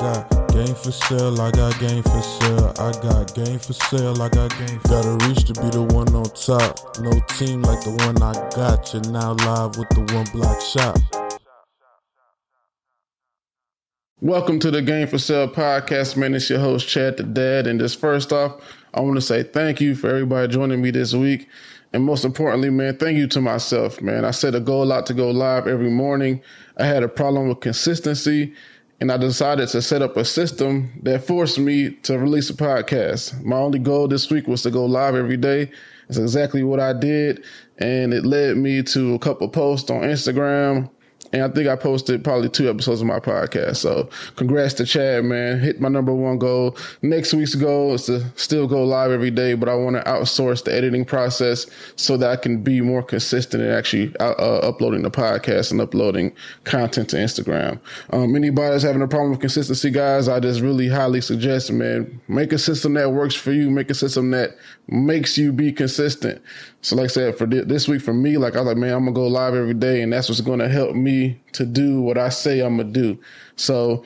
got game for sale, I got game for sale. I got game for sale, I got game. Gotta reach to be the one on top. No team like the one I got. You're now live with the one block shop. Welcome to the Game for Sale podcast, man. It's your host, Chad the Dad. And just first off, I want to say thank you for everybody joining me this week. And most importantly, man, thank you to myself, man. I set a goal out to go live every morning. I had a problem with consistency, and I decided to set up a system that forced me to release a podcast. My only goal this week was to go live every day. It's exactly what I did, and it led me to a couple posts on Instagram, and I think I posted probably two episodes of my podcast. So congrats to Chad, man. Hit my number one goal. Next week's goal is to still go live every day, but I want to outsource the editing process so that I can be more consistent in actually uh, uh, uploading the podcast and uploading content to Instagram. Um, anybody that's having a problem with consistency, guys, I just really highly suggest, man, make a system that works for you. Make a system that makes you be consistent. So like I said, for this week for me, like I was like, man, I'm gonna go live every day and that's what's gonna help me to do what I say I'm gonna do. So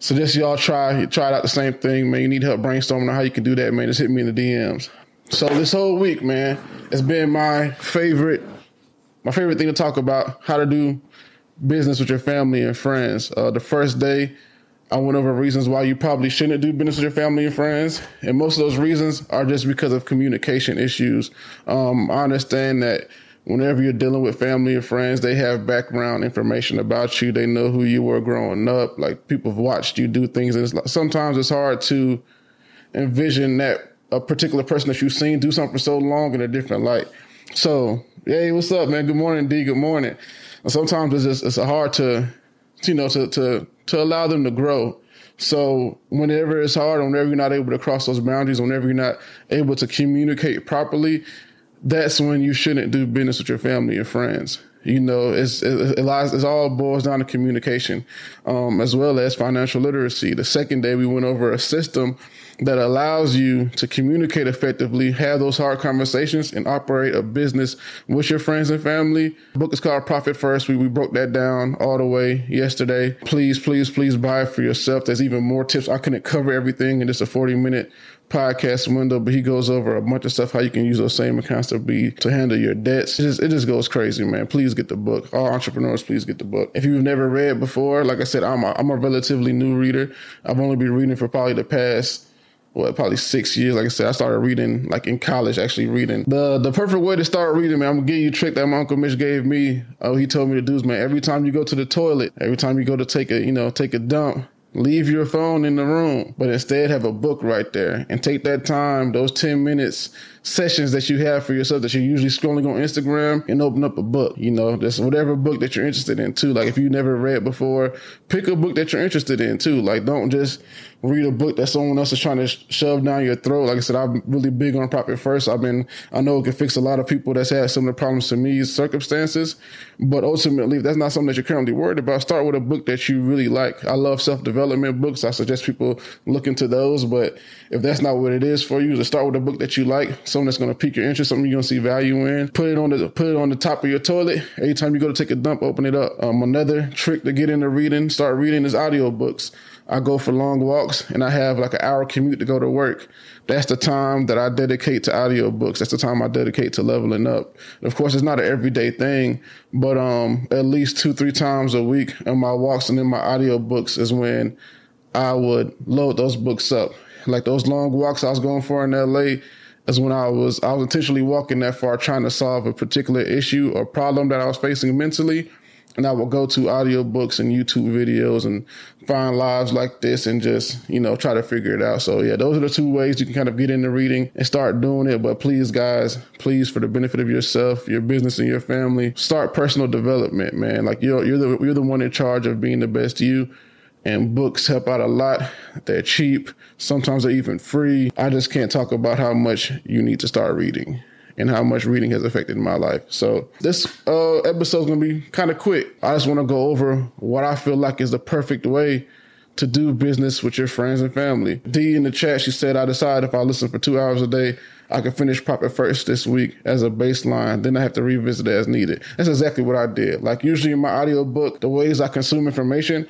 so just y'all try try out the same thing, man. You need help brainstorming on how you can do that, man. Just hit me in the DMs. So this whole week, man, it's been my favorite my favorite thing to talk about, how to do business with your family and friends. Uh, the first day I went over reasons why you probably shouldn't do business with your family and friends. And most of those reasons are just because of communication issues. Um, I understand that whenever you're dealing with family and friends, they have background information about you. They know who you were growing up. Like people have watched you do things. And it's like, sometimes it's hard to envision that a particular person that you've seen do something for so long in a different light. So, hey, what's up, man? Good morning, D. Good morning. Sometimes it's just, it's hard to, you know, to, to, to allow them to grow. So whenever it's hard, whenever you're not able to cross those boundaries, whenever you're not able to communicate properly, that's when you shouldn't do business with your family and friends. You know, it's it, it lies, it all boils down to communication, um, as well as financial literacy. The second day we went over a system that allows you to communicate effectively, have those hard conversations, and operate a business with your friends and family. The book is called Profit First. We, we broke that down all the way yesterday. Please, please, please buy it for yourself. There's even more tips. I couldn't cover everything in just a 40 minute podcast window, but he goes over a bunch of stuff how you can use those same accounts to be to handle your debts. It just, it just goes crazy, man. Please get the book. All entrepreneurs, please get the book. If you've never read before, like I said, I'm a, I'm a relatively new reader. I've only been reading for probably the past well, probably six years. Like I said, I started reading like in college, actually reading. The the perfect way to start reading, man, I'm gonna give you a trick that my Uncle Mitch gave me. Oh, he told me to do is man, every time you go to the toilet, every time you go to take a, you know, take a dump, leave your phone in the room, but instead have a book right there and take that time, those 10 minutes sessions that you have for yourself that you're usually scrolling on Instagram and open up a book, you know, just whatever book that you're interested in too. Like if you never read before, pick a book that you're interested in too. Like don't just read a book that someone else is trying to shove down your throat. Like I said, I'm really big on profit first. I've been, I know it can fix a lot of people that's had similar problems to me, circumstances, but ultimately, if that's not something that you're currently worried about, start with a book that you really like. I love self development books. I suggest people look into those, but if that's not what it is for you, to start with a book that you like, something that's going to pique your interest, something you're going to see value in. Put it on the put it on the top of your toilet. Every time you go to take a dump, open it up. Um, another trick to get into reading, start reading is audiobooks. I go for long walks and I have like an hour commute to go to work. That's the time that I dedicate to audiobooks. That's the time I dedicate to leveling up. And of course, it's not an everyday thing, but um, at least two, three times a week in my walks and in my audiobooks is when I would load those books up. Like those long walks I was going for in LA is when I was I was intentionally walking that far trying to solve a particular issue or problem that I was facing mentally and I would go to audiobooks and YouTube videos and find lives like this and just, you know, try to figure it out. So yeah, those are the two ways you can kind of get into reading and start doing it. But please, guys, please, for the benefit of yourself, your business and your family, start personal development, man. Like you're, you're the, you're the one in charge of being the best you and books help out a lot. They're cheap. Sometimes they're even free. I just can't talk about how much you need to start reading and how much reading has affected my life. So this uh, episode is gonna be kind of quick. I just want to go over what I feel like is the perfect way to do business with your friends and family. D in the chat, she said, I decided if I listen for two hours a day, I can finish Profit First this week as a baseline. Then I have to revisit it as needed. That's exactly what I did. Like usually in my audiobook, the ways I consume information,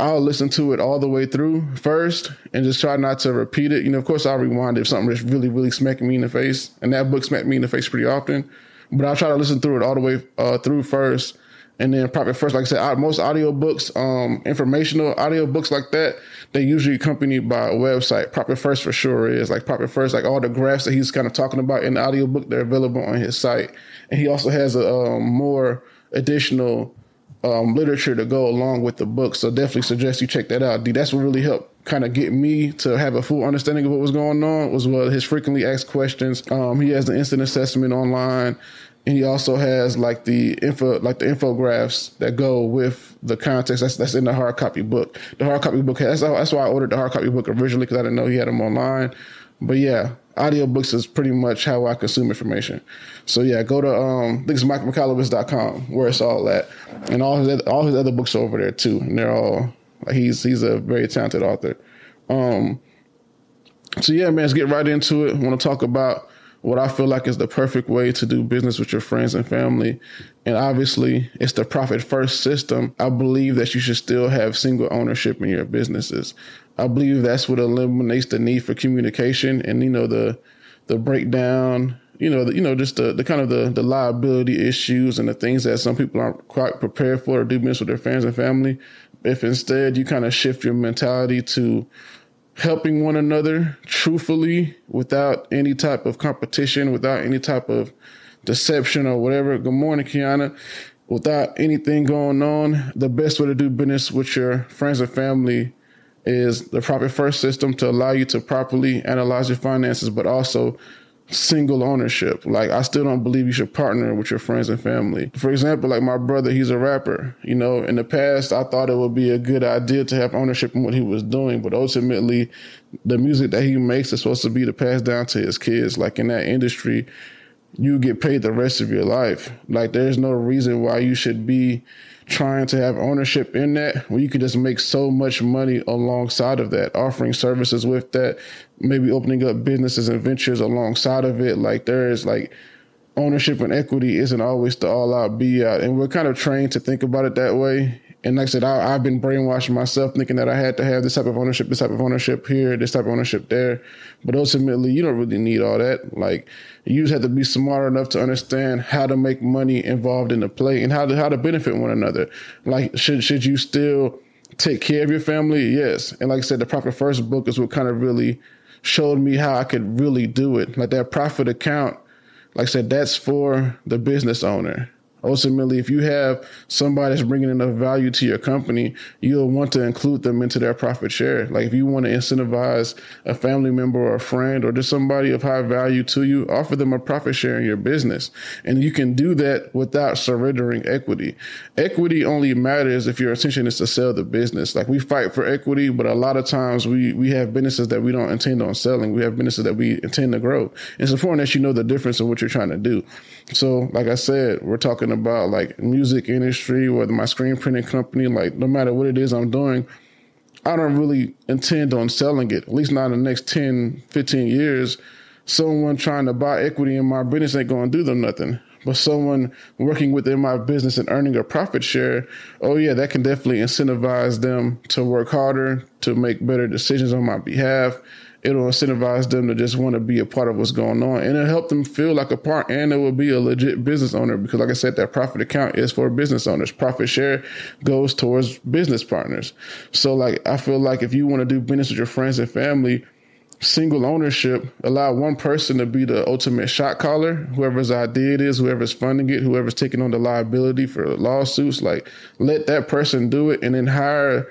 I'll listen to it all the way through first and just try not to repeat it. You know, of course, I'll rewind if something is really, really smacking me in the face. And that book smacked me in the face pretty often. But I'll try to listen through it all the way uh, through first. And then probably first, like I said, most audio books, um, informational audio books like that, they usually accompanied by a website. Profit First for sure is like Profit First, like all the graphs that he's kind of talking about in the audio book, they're available on his site. And he also has a um, more additional um, literature to go along with the book. So definitely suggest you check that out. D. That's what really helped kind of get me to have a full understanding of what was going on was what his frequently asked questions. Um, he has the instant assessment online. And he also has like the info, like the infographics that go with the context that's that's in the hard copy book. The hard copy book has that's why I ordered the hard copy book originally because I didn't know he had them online. But yeah, audiobooks is pretty much how I consume information. So yeah, go to um, I think it's michaelmichalowicz.com where it's all at, and all his all his other books are over there too, and they're all he's he's a very talented author. Um, so yeah, man, let's get right into it. I want to talk about what I feel like is the perfect way to do business with your friends and family. And obviously, it's the profit first system. I believe that you should still have single ownership in your businesses. I believe that's what eliminates the need for communication and you know the the breakdown, you know, the, you know, just the, the kind of the, the liability issues and the things that some people aren't quite prepared for to do business with their friends and family. If instead you kind of shift your mentality to helping one another truthfully without any type of competition, without any type of deception or whatever. Good morning, Kiana. Without anything going on, the best way to do business with your friends and family is the profit first system to allow you to properly analyze your finances, but also single ownership. Like I still don't believe you should partner with your friends and family. For example, like my brother, he's a rapper. You know, in the past I thought it would be a good idea to have ownership in what he was doing, but ultimately the music that he makes is supposed to be to pass down to his kids. Like in that industry, you get paid the rest of your life. Like there's no reason why you should be trying to have ownership in that where you can just make so much money alongside of that, offering services with that, maybe opening up businesses and ventures alongside of it. Like there is like ownership and equity isn't always the all out be out. And we're kind of trained to think about it that way. And like I said, I, have been brainwashing myself thinking that I had to have this type of ownership, this type of ownership here, this type of ownership there. But ultimately, you don't really need all that. Like, you just have to be smart enough to understand how to make money involved in the play and how to how to benefit one another. Like, should should you still take care of your family? Yes. And like I said, the profit first book is what kind of really showed me how I could really do it. Like that profit account, like I said, that's for the business owner ultimately, if you have somebody that's bringing enough value to your company, you'll want to include them into their profit share. Like if you want to incentivize a family member or a friend or just somebody of high value to you, offer them a profit share in your business. And you can do that without surrendering equity. Equity only matters if your intention is to sell the business. Like we fight for equity, but a lot of times we, we have businesses that we don't intend on selling. We have businesses that we intend to grow. It's important that you know the difference in what you're trying to do. So, like I said, we're talking about like music industry, whether my screen printing company, like no matter what it is I'm doing, I don't really intend on selling it, at least not in the next 10, 15 years. Someone trying to buy equity in my business ain't going to do them nothing. But someone working within my business and earning a profit share, oh yeah, that can definitely incentivize them to work harder, to make better decisions on my behalf, it'll incentivize them to just want to be a part of what's going on and it'll help them feel like a part and it will be a legit business owner because like I said, that profit account is for business owners. Profit share goes towards business partners. So like I feel like if you want to do business with your friends and family, single ownership, allow one person to be the ultimate shot caller, whoever's idea it is, whoever's funding it, whoever's taking on the liability for lawsuits, like let that person do it and then hire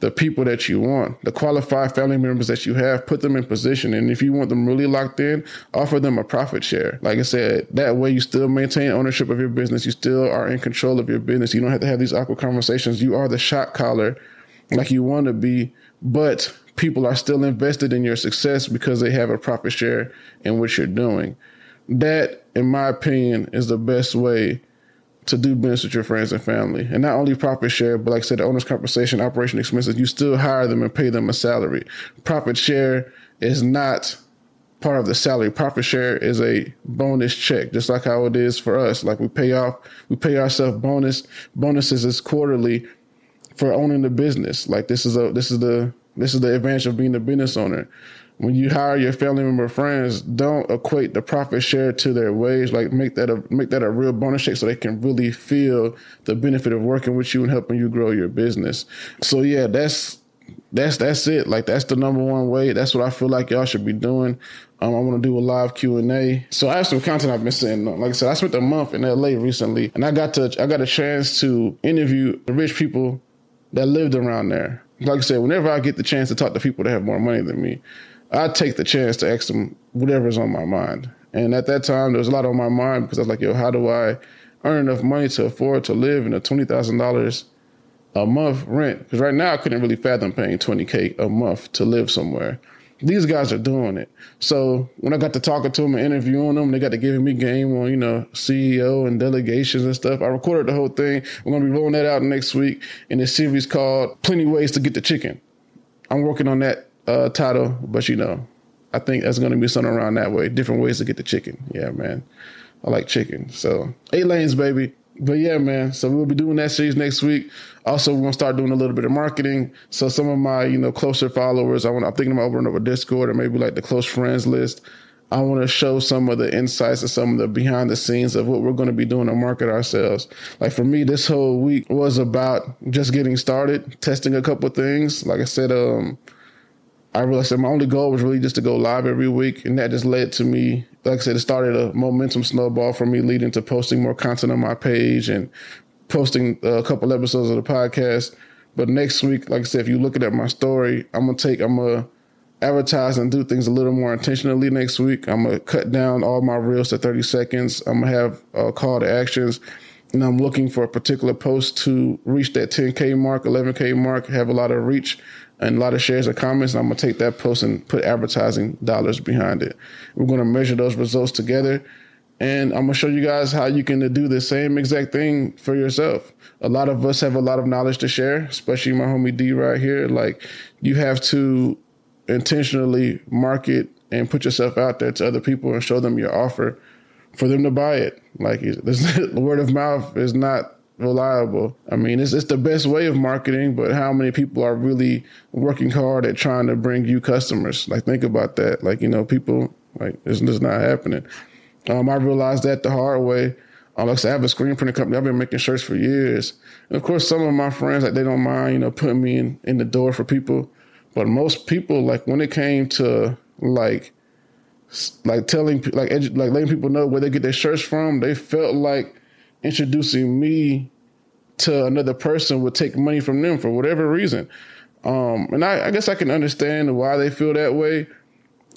the people that you want, the qualified family members that you have, put them in position. And if you want them really locked in, offer them a profit share. Like I said, that way you still maintain ownership of your business. You still are in control of your business. You don't have to have these awkward conversations. You are the shot caller like you want to be, but people are still invested in your success because they have a profit share in what you're doing. That, in my opinion, is the best way to do business with your friends and family. And not only profit share, but like I said, the owner's compensation, operation expenses, you still hire them and pay them a salary. Profit share is not part of the salary. Profit share is a bonus check, just like how it is for us. Like we pay off, we pay ourselves bonus. Bonuses is quarterly for owning the business. Like this is a this is the this is the advantage of being a business owner. When you hire your family member friends, don't equate the profit share to their wage. Like make that a make that a real bonus check so they can really feel the benefit of working with you and helping you grow your business. So yeah, that's that's that's it. Like that's the number one way. That's what I feel like y'all should be doing. Um, I want to do a live Q and A. So I have some content I've been sitting on. Like I said, I spent a month in LA recently, and I got to I got a chance to interview the rich people that lived around there. Like I said, whenever I get the chance to talk to people that have more money than me, I take the chance to ask them whatever's on my mind. And at that time, there was a lot on my mind because I was like, yo, how do I earn enough money to afford to live in a twenty thousand dollars a month rent? Because right now I couldn't really fathom paying twenty k a month to live somewhere these guys are doing it. So when I got to talking to them and interviewing them, they got to giving me game on, you know, CEO and delegations and stuff. I recorded the whole thing. We're gonna be rolling that out next week in a series called Plenty Ways to Get the Chicken. I'm working on that uh, title, but you know, I think that's gonna be something around that way. Different ways to get the chicken. Yeah, man. I like chicken. So eight lanes, baby but yeah, man. So we'll be doing that series next week. Also, we're gonna start doing a little bit of marketing. So some of my, you know, closer followers, I want I'm thinking about opening up a Discord or maybe like the close friends list. I want to show some of the insights and some of the behind the scenes of what we're going to be doing to market ourselves. Like for me, this whole week was about just getting started, testing a couple things. Like I said, um, I realized that my only goal was really just to go live every week, and that just led to me like I said, it started a momentum snowball for me, leading to posting more content on my page and posting uh, a couple episodes of the podcast. But next week, like I said, if you look at my story, I'm gonna take, I'm gonna advertise and do things a little more intentionally next week. I'm gonna cut down all my reels to 30 seconds. I'm gonna have a call to actions, and I'm looking for a particular post to reach that 10k mark, 11k mark, have a lot of reach and a lot of shares and comments. And I'm gonna take that post and put advertising dollars behind it. We're gonna measure those results together. And I'm gonna show you guys how you can do the same exact thing for yourself. A lot of us have a lot of knowledge to share, especially my homie D right here. Like you have to intentionally market and put yourself out there to other people and show them your offer for them to buy it. Like the word of mouth is not reliable. I mean, it's it's the best way of marketing, but how many people are really working hard at trying to bring you customers? Like, think about that. Like, you know, people like it's just not happening. Um, I realized that the hard way. Um, like I, said, I have a screen printing company. I've been making shirts for years, and of course, some of my friends like they don't mind, you know, putting me in in the door for people. But most people, like when it came to like like telling like edu- like letting people know where they get their shirts from, they felt like introducing me to another person would take money from them for whatever reason. Um, and I, I, guess I can understand why they feel that way.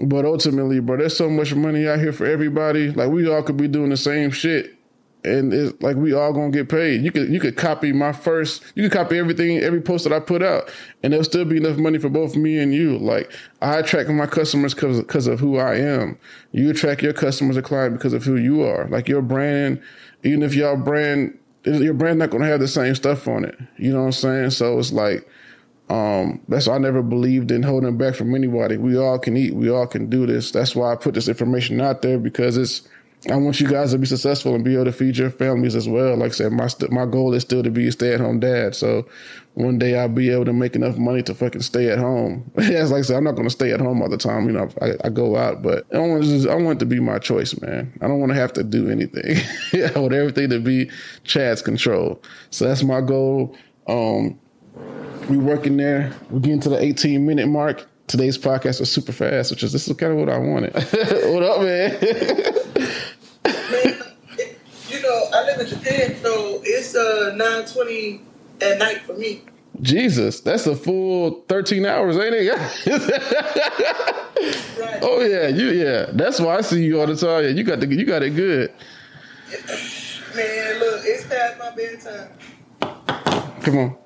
But ultimately, bro, there's so much money out here for everybody. Like we all could be doing the same shit and it's like we all gonna get paid. You could you could copy my first, you could copy everything, every post that I put out, and there'll still be enough money for both me and you. Like I attract my customers because because of who I am. You attract your customers or client because of who you are. Like your brand, even if y'all brand your brand not gonna have the same stuff on it. You know what I'm saying? So it's like. Um, that's why I never believed in holding back from anybody. We all can eat. We all can do this. That's why I put this information out there because it's I want you guys to be successful and be able to feed your families as well. Like I said, my st- my goal is still to be a stay at home dad. So one day I'll be able to make enough money to fucking stay at home. As like I said, I'm not going to stay at home all the time. You know, I, I go out, but I want just, I want it to be my choice, man. I don't want to have to do anything. I want everything to be Chad's control. So that's my goal. Um, we working there. We're getting to the 18 minute mark. Today's podcast was super fast, which is this is kind of what I wanted. what up, man? I live in Japan, so it's uh nine twenty at night for me. Jesus, that's a full thirteen hours, ain't it? right. Oh yeah, you yeah. That's why I see you all the time. Yeah, you got the you got it good. Man, look, it's past my bedtime. Come on.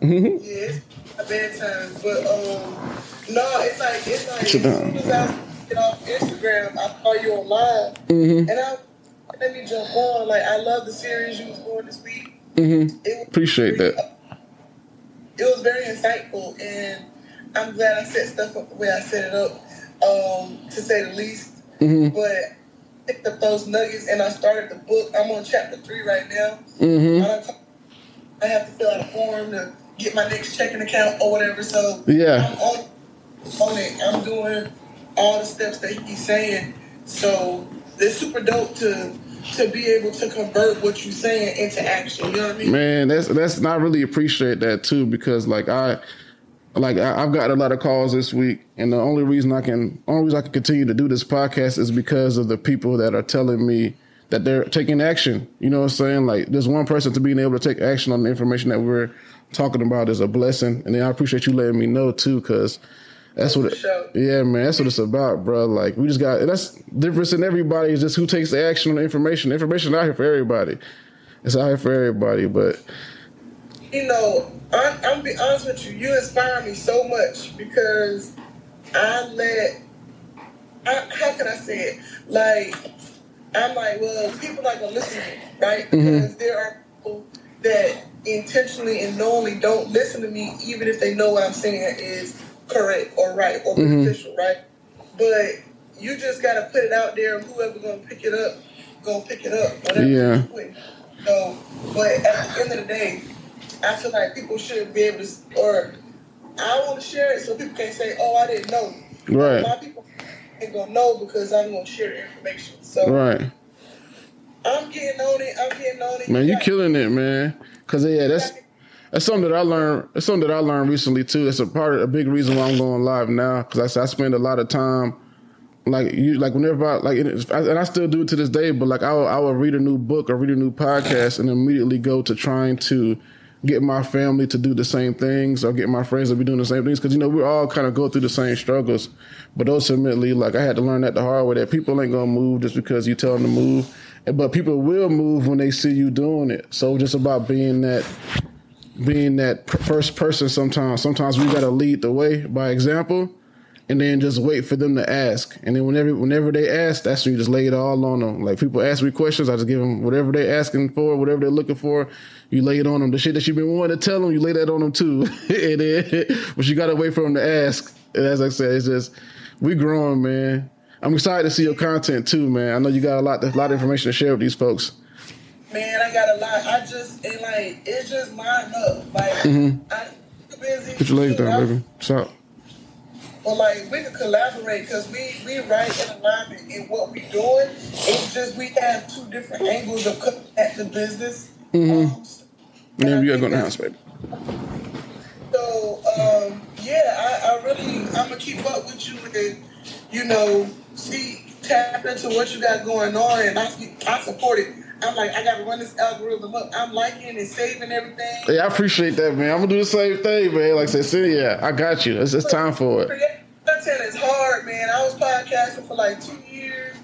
Mm-hmm. Yeah, it's my bedtime, but um, no, it's like it's like Sit down. as soon as I get off Instagram, I call you online, mm-hmm. and I let me jump on. Like I love the series you was going this week. Mm-hmm. Appreciate very, that. It was very insightful, and I'm glad I set stuff up the way I set it up, um, to say the least. Mm-hmm. But I picked up those nuggets, and I started the book. I'm on chapter three right now. Mm-hmm. I have to fill out a form to get my next checking account or whatever. So Yeah. I'm on, on it. I'm doing all the steps that he's saying. So it's super dope to to be able to convert what you're saying into action. You know what I mean? Man, that's that's I really appreciate that too because like I like I, I've got a lot of calls this week, and the only reason I can only reason I can continue to do this podcast is because of the people that are telling me that they're taking action. You know what I'm saying? Like there's one person to being able to take action on the information that we're talking about is a blessing, and then I appreciate you letting me know too because. That's what, it, yeah, man. That's what it's about, bro. Like we just got that's difference in everybody is just who takes the action on the information. The information out here for everybody. It's out here for everybody, but you know, I, I'm be honest with you. You inspire me so much because I let. I, how can I say it? Like, I'm like, well, people not gonna listen to me, right? Mm-hmm. Because there are people that intentionally and knowingly don't listen to me, even if they know what I'm saying is correct or right or mm-hmm. beneficial, right? But you just gotta put it out there. And whoever gonna pick it up, gonna pick it up. Whatever Yeah. So, but at the end of the day, I feel like people should be able to, or I want to share it so people can't say, "Oh, I didn't know." Right. My people ain't gonna know because I'm gonna share the information. So right. I'm getting on it. I'm getting on it. Man, you killing it, man. Cause yeah, that's that's something that I learned. That's something that I learned recently too. That's a part, a big reason why I'm going live now. Cause I, I spend a lot of time, like you, like whenever I like, and I still do it to this day. But like I will, I will read a new book or read a new podcast and immediately go to trying to get my family to do the same things or get my friends to be doing the same things. Cause you know we all kind of go through the same struggles. But ultimately, like I had to learn that the hard way. That people ain't gonna move just because you tell them to move. But people will move when they see you doing it. So just about being that being that first person sometimes sometimes we got to lead the way by example and then just wait for them to ask. And then whenever whenever they ask that's when you just lay it all on them. Like people ask me questions i just give them whatever they're asking for whatever they're looking for. You lay it on them. The shit that you've been wanting to tell them you lay that on them too. And then, but you got to wait for them to ask. And as i said it's just we growing man. I'm excited to see your content too man. I know you got a lot a lot of information to share with these folks Man, I got a lot. I just and like it's just mind up. Like Mm-hmm. I'm busy. put your legs down baby what's up But like we can collaborate because we we right in alignment in what we doing. It's just we have two different angles of coming at the business. Mm-hmm. Um, and then we gotta go in the house baby So um, yeah, I, I really I'm gonna keep up with you and you know see tap into what you got going on and I I support it. I'm like I gotta run this algorithm up. I'm liking and saving everything. Yeah, I appreciate that, man. I'm gonna do the same thing, man. Like I said, see, yeah, I got you. It's, it's time for it. Content is hard, man. I was podcasting for like two years,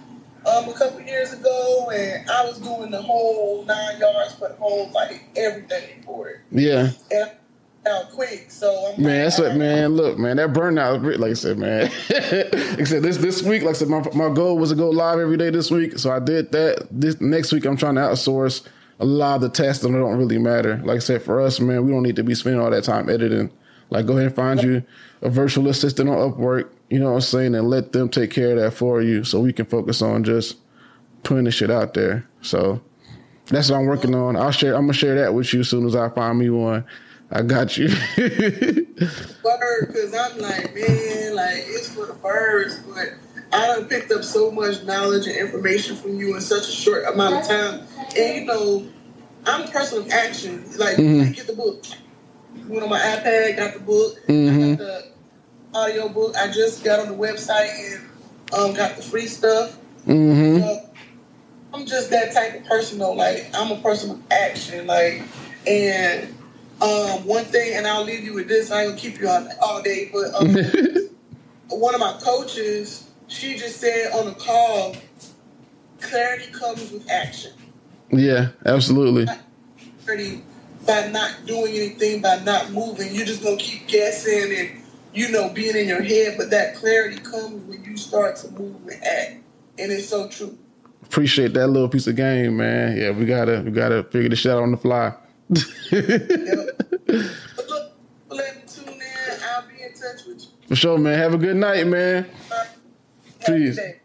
um, a couple years ago, and I was doing the whole nine yards for the whole like everything for it. Yeah, And out quick, so I'm man. That's what, man. Look, man, that burnout. Like I said, man. like I said, this this week, like I said, my my goal was to go live every day this week, so I did that. This next week, I'm trying to outsource a lot of the tasks that don't really matter. Like I said, for us, man, we don't need to be spending all that time editing. Like, go ahead and find you a virtual assistant on Upwork. You know what I'm saying, and let them take care of that for you, so we can focus on just putting the shit out there. So that's what I'm working on. I'll share. I'm gonna share that with you as soon as I find me one. I got you. because I'm like, man, like it's for the birds, but I done picked up so much knowledge and information from you in such a short amount of time. And you know, I'm a person of action. Like, I get the book. Went on my iPad, got the book, I got the audio book. I just got on the website and um, got the free stuff. hmm So, I'm just that type of person though. Like I'm a person of action. Like and um, one thing, and I'll leave you with this. I ain't gonna keep you on all day, but um, one of my coaches, she just said on the call, clarity comes with action. Yeah, absolutely. Clarity by not doing anything, by not moving. You're just gonna keep guessing and you know being in your head. But that clarity comes when you start to move and act, and it's so true. Appreciate that little piece of game, man. Yeah, we gotta we gotta figure this shit out on the fly. But look, let me tune in. I'll be in touch with you. For sure, man. Have a good night, man. Peace. day.